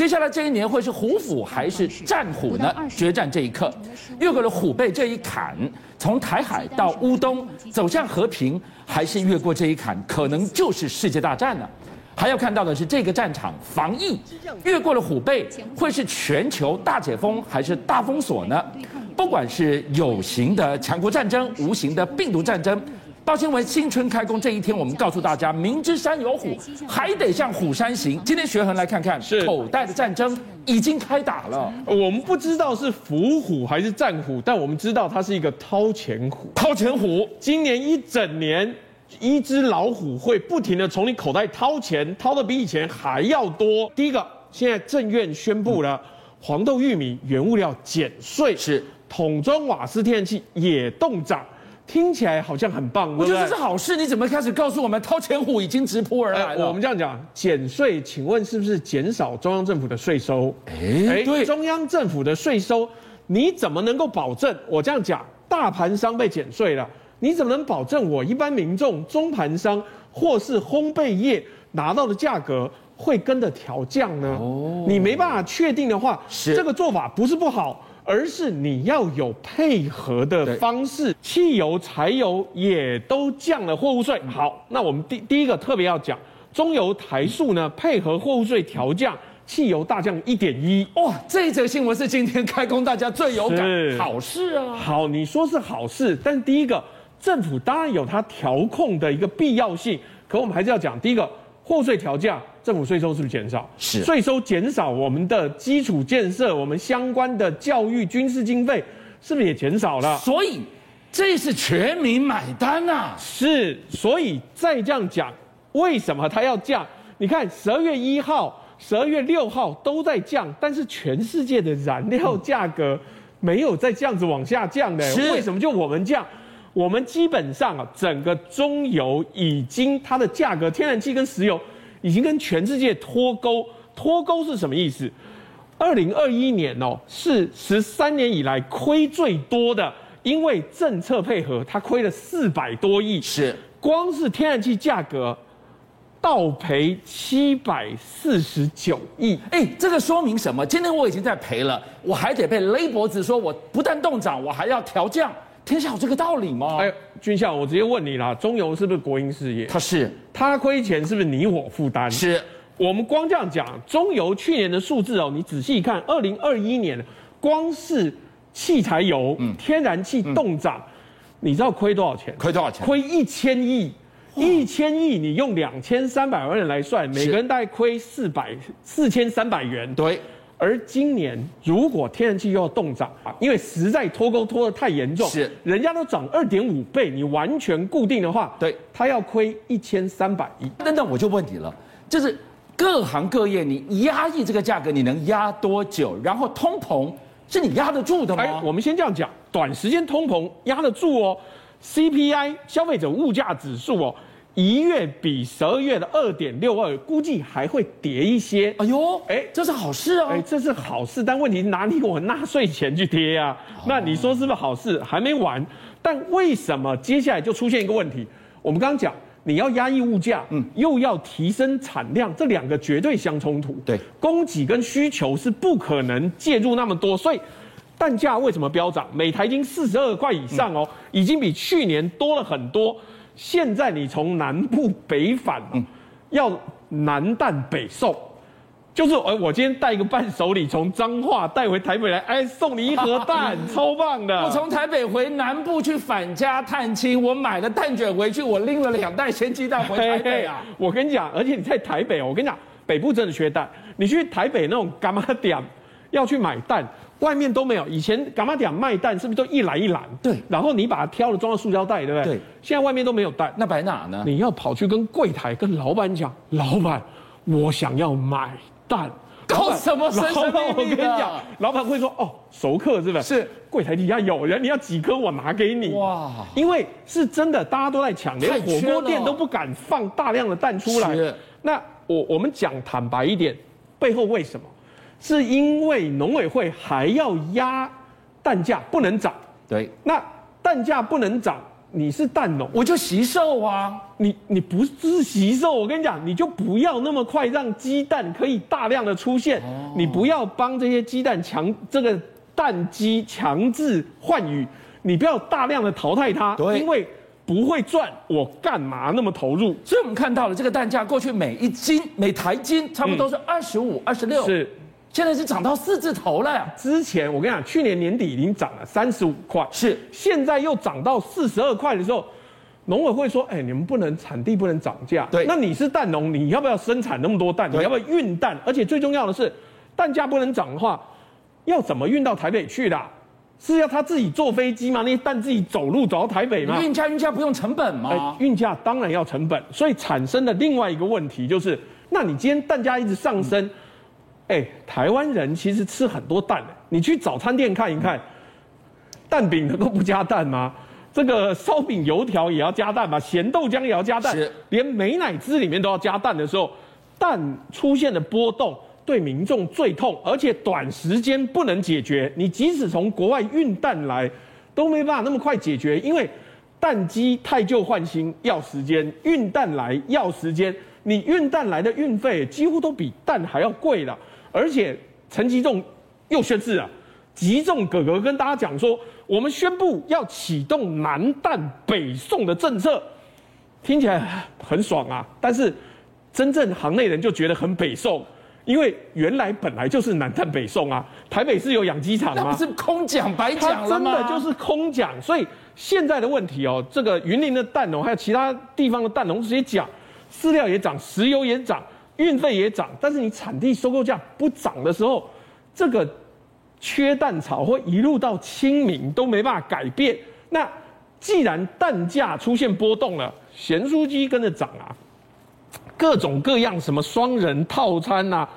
接下来这一年会是虎虎还是战虎呢？决战这一刻，越过了虎背这一坎，从台海到乌东走向和平，还是越过这一坎，可能就是世界大战呢？还要看到的是这个战场防疫，越过了虎背，会是全球大解封还是大封锁呢？不管是有形的强国战争，无形的病毒战争。到新闻新春开工这一天，我们告诉大家，明知山有虎，还得向虎山行。今天学恒来看看，是口袋的战争已经开打了。我们不知道是伏虎还是战虎，但我们知道它是一个掏钱虎。掏钱虎，今年一整年，一只老虎会不停的从你口袋掏钱，掏的比以前还要多。第一个，现在政院宣布了，黄豆、玉米原物料减税，是桶装瓦斯、天然气也动涨。听起来好像很棒，我觉得这是好事。你怎么开始告诉我们掏钱虎已经直扑而来了？我们这样讲，减税，请问是不是减少中央政府的税收？哎，对，中央政府的税收，你怎么能够保证？我这样讲，大盘商被减税了，你怎么能保证我一般民众、中盘商或是烘焙业拿到的价格会跟着调降呢？哦，你没办法确定的话，是这个做法不是不好。而是你要有配合的方式，汽油、柴油也都降了货物税。好，那我们第第一个特别要讲，中油台塑呢，配合货物税调降，汽油大降一点一。哇，这一则新闻是今天开工大家最有感，好事啊。好，你说是好事，但第一个，政府当然有它调控的一个必要性，可我们还是要讲第一个。货税调降，政府税收是不是减少？是税收减少，我们的基础建设，我们相关的教育、军事经费，是不是也减少了？所以这是全民买单呐、啊。是，所以再这样讲，为什么它要降？你看十二月一号、十二月六号都在降，但是全世界的燃料价格没有再这样子往下降的，是为什么就我们降？我们基本上啊，整个中油已经它的价格，天然气跟石油已经跟全世界脱钩。脱钩是什么意思？二零二一年哦，是十三年以来亏最多的，因为政策配合，它亏了四百多亿。是，光是天然气价格倒赔七百四十九亿。哎，这个说明什么？今天我已经在赔了，我还得被勒脖子，说我不但冻涨，我还要调降。天下有这个道理吗？哎，军校，我直接问你啦，中油是不是国营事业？它是，它亏钱是不是你我负担？是，我们光这样讲，中油去年的数字哦，你仔细看，二零二一年光是汽柴油、嗯、天然气冻涨，嗯、你知道亏多少钱？亏多少钱？亏一千亿，一千亿，你用两千三百万人来算，每个人大概亏四百四千三百元。对。而今年如果天然气又要动涨啊，因为实在脱钩脱得太严重，是人家都涨二点五倍，你完全固定的话，对，它要亏一千三百亿。那那，我就问你了，就是各行各业你压抑这个价格，你能压多久？然后通膨是你压得住的吗？哎，我们先这样讲，短时间通膨压得住哦，CPI 消费者物价指数哦。一月比十二月的二点六二，估计还会跌一些。哎呦，哎，这是好事哦！哎，这是好事，但问题哪里我纳税钱去贴呀？那你说是不是好事？还没完。但为什么接下来就出现一个问题？我们刚刚讲，你要压抑物价，嗯，又要提升产量，这两个绝对相冲突。对，供给跟需求是不可能介入那么多，所以蛋价为什么飙涨？每台斤四十二块以上哦，已经比去年多了很多。现在你从南部北返，嗯，要南蛋北送，就是呃，我今天带一个伴手礼从彰化带回台北来，哎，送你一盒蛋，超棒的。我从台北回南部去返家探亲，我买了蛋卷回去，我拎了两袋鲜鸡蛋回台北啊。我跟你讲，而且你在台北，我跟你讲，北部真的缺蛋，你去台北那种干妈店要去买蛋。外面都没有，以前干嘛讲卖蛋是不是都一篮一篮？对，然后你把它挑了装到塑胶袋，对不对？对。现在外面都没有蛋，那摆哪呢？你要跑去跟柜台、跟老板讲，老板，我想要买蛋。搞什么神神秘秘？老板，我跟你讲，老板会说，哦，熟客是不是？是。柜台底下有人，你要几颗我拿给你。哇。因为是真的，大家都在抢，连火锅店都不敢放大量的蛋出来。是。那我我们讲坦白一点，背后为什么？是因为农委会还要压蛋价不能涨，对，那蛋价不能涨，你是蛋农，我就惜售啊。你你不是惜售，我跟你讲，你就不要那么快让鸡蛋可以大量的出现，哦、你不要帮这些鸡蛋强这个蛋鸡强制换羽，你不要大量的淘汰它，因为不会赚，我干嘛那么投入？所以我们看到了这个蛋价，过去每一斤每台斤差不多是二十五、二十六，是。现在是涨到四字头了呀！之前我跟你讲，去年年底已经涨了三十五块，是现在又涨到四十二块的时候，农委会说：“哎，你们不能产地不能涨价。”对，那你是蛋农，你要不要生产那么多蛋？你要不要运蛋？而且最重要的是，蛋价不能涨的话，要怎么运到台北去的？是要他自己坐飞机吗？那些蛋自己走路走到台北吗？运价运价不用成本吗？哎，运价当然要成本，所以产生的另外一个问题就是，那你今天蛋价一直上升。嗯哎，台湾人其实吃很多蛋。你去早餐店看一看，蛋饼能够不加蛋吗？这个烧饼、油条也要加蛋吗？咸豆浆也要加蛋，是连美乃滋里面都要加蛋的时候，蛋出现的波动对民众最痛，而且短时间不能解决。你即使从国外运蛋来，都没办法那么快解决，因为蛋鸡太旧换新要时间，运蛋来要时间，你运蛋来的运费几乎都比蛋还要贵了。而且陈吉仲又宣誓了，吉仲哥哥跟大家讲说，我们宣布要启动南蛋北送的政策，听起来很爽啊。但是真正行内人就觉得很北宋，因为原来本来就是南蛋北送啊。台北市有养鸡场吗？那不是空讲白讲了吗？真的就是空讲。所以现在的问题哦，这个云林的蛋农还有其他地方的蛋农直接讲，饲料也涨，石油也涨。运费也涨，但是你产地收购价不涨的时候，这个缺蛋潮会一路到清明都没办法改变。那既然蛋价出现波动了，咸酥鸡跟着涨啊，各种各样什么双人套餐呐、啊，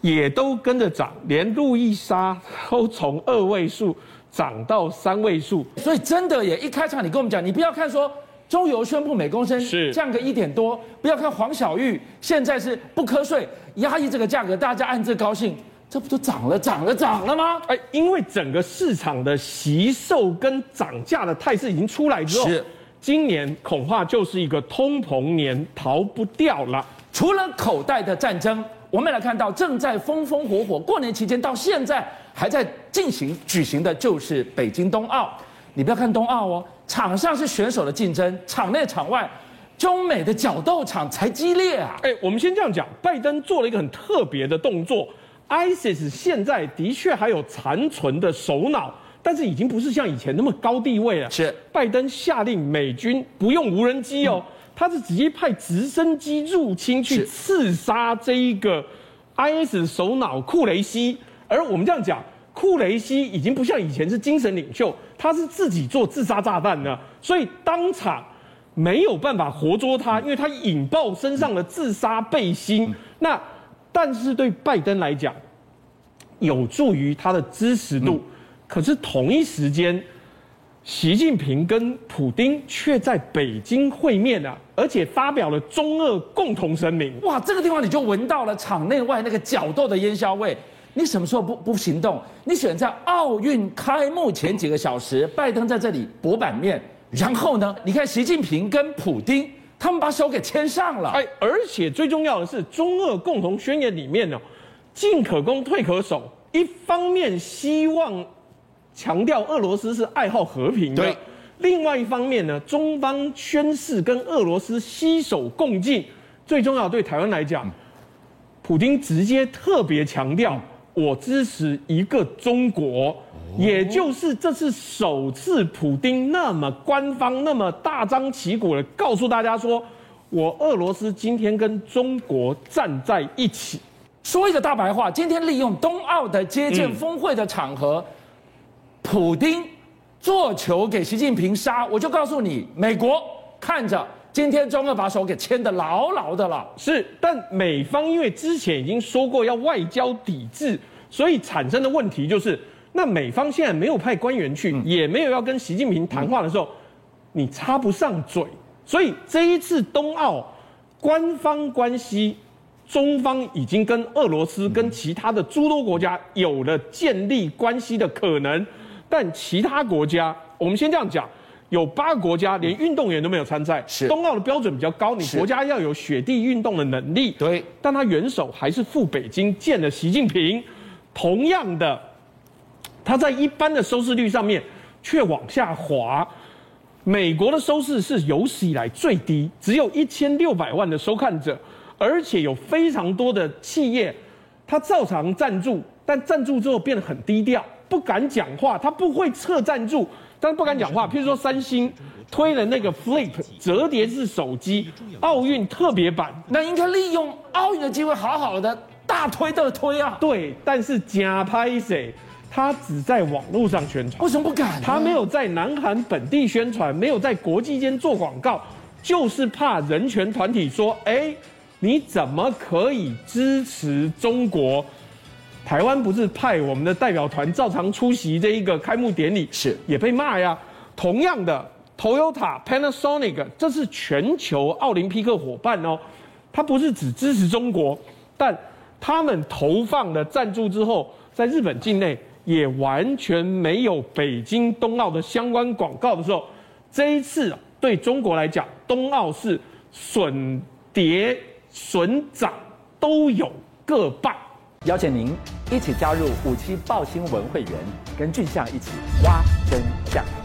也都跟着涨，连路易莎都从二位数涨到三位数。所以真的也一开场你跟我们讲，你不要看说。中油宣布每公升是降个一点多，不要看黄小玉现在是不瞌睡，压抑这个价格，大家暗自高兴，这不就涨了涨了涨了吗？哎，因为整个市场的惜售跟涨价的态势已经出来之后，是今年恐怕就是一个通膨年，逃不掉了。除了口袋的战争，我们来看到正在风风火火，过年期间到现在还在进行举行的就是北京冬奥。你不要看冬奥哦。场上是选手的竞争，场内场外，中美的角斗场才激烈啊！哎，我们先这样讲，拜登做了一个很特别的动作，ISIS 现在的确还有残存的首脑，但是已经不是像以前那么高地位了。是，拜登下令美军不用无人机哦，他是直接派直升机入侵去刺杀这一个 ISIS 首脑库雷西，而我们这样讲。库雷西已经不像以前是精神领袖，他是自己做自杀炸弹的，所以当场没有办法活捉他，因为他引爆身上的自杀背心。那但是对拜登来讲，有助于他的支持度。可是同一时间，习近平跟普京却在北京会面了，而且发表了中俄共同声明。哇，这个地方你就闻到了场内外那个角斗的烟硝味。你什么时候不不行动？你选在奥运开幕前几个小时，拜登在这里博版面，然后呢？你看习近平跟普京，他们把手给牵上了。哎，而且最重要的是，中俄共同宣言里面呢，进可攻，退可守。一方面希望强调俄罗斯是爱好和平的，对；另外一方面呢，中方宣誓跟俄罗斯携手共进。最重要，对台湾来讲，普京直接特别强调。我支持一个中国，也就是这是首次普丁那么官方、那么大张旗鼓的告诉大家说，我俄罗斯今天跟中国站在一起。说一个大白话，今天利用冬奥的接见峰会的场合，嗯、普丁做球给习近平杀，我就告诉你，美国看着。今天中俄把手给牵得牢牢的了，是，但美方因为之前已经说过要外交抵制，所以产生的问题就是，那美方现在没有派官员去，嗯、也没有要跟习近平谈话的时候，嗯、你插不上嘴，所以这一次冬奥官方关系，中方已经跟俄罗斯跟其他的诸多国家有了建立关系的可能，但其他国家，我们先这样讲。有八个国家连运动员都没有参赛。是冬奥的标准比较高，你国家要有雪地运动的能力。对，但他元首还是赴北京见了习近平。同样的，他在一般的收视率上面却往下滑。美国的收视是有史以来最低，只有一千六百万的收看者，而且有非常多的企业，他照常赞助，但赞助之后变得很低调，不敢讲话，他不会撤赞助。但不敢讲话，譬如说三星推了那个 Flip 折叠式手机，奥运特别版，那应该利用奥运的机会，好好的大推特推啊。对，但是假拍谁？他只在网络上宣传，为什么不敢？他没有在南韩本地宣传，没有在国际间做广告，就是怕人权团体说：哎，你怎么可以支持中国？台湾不是派我们的代表团照常出席这一个开幕典礼，是也被骂呀。同样的，Toyota、Panasonic，这是全球奥林匹克伙伴哦，它不是只支持中国，但他们投放的赞助之后，在日本境内也完全没有北京冬奥的相关广告的时候，这一次对中国来讲，冬奥是损跌损涨都有各半。邀请您一起加入五七报新闻会员，跟俊相一起挖真相。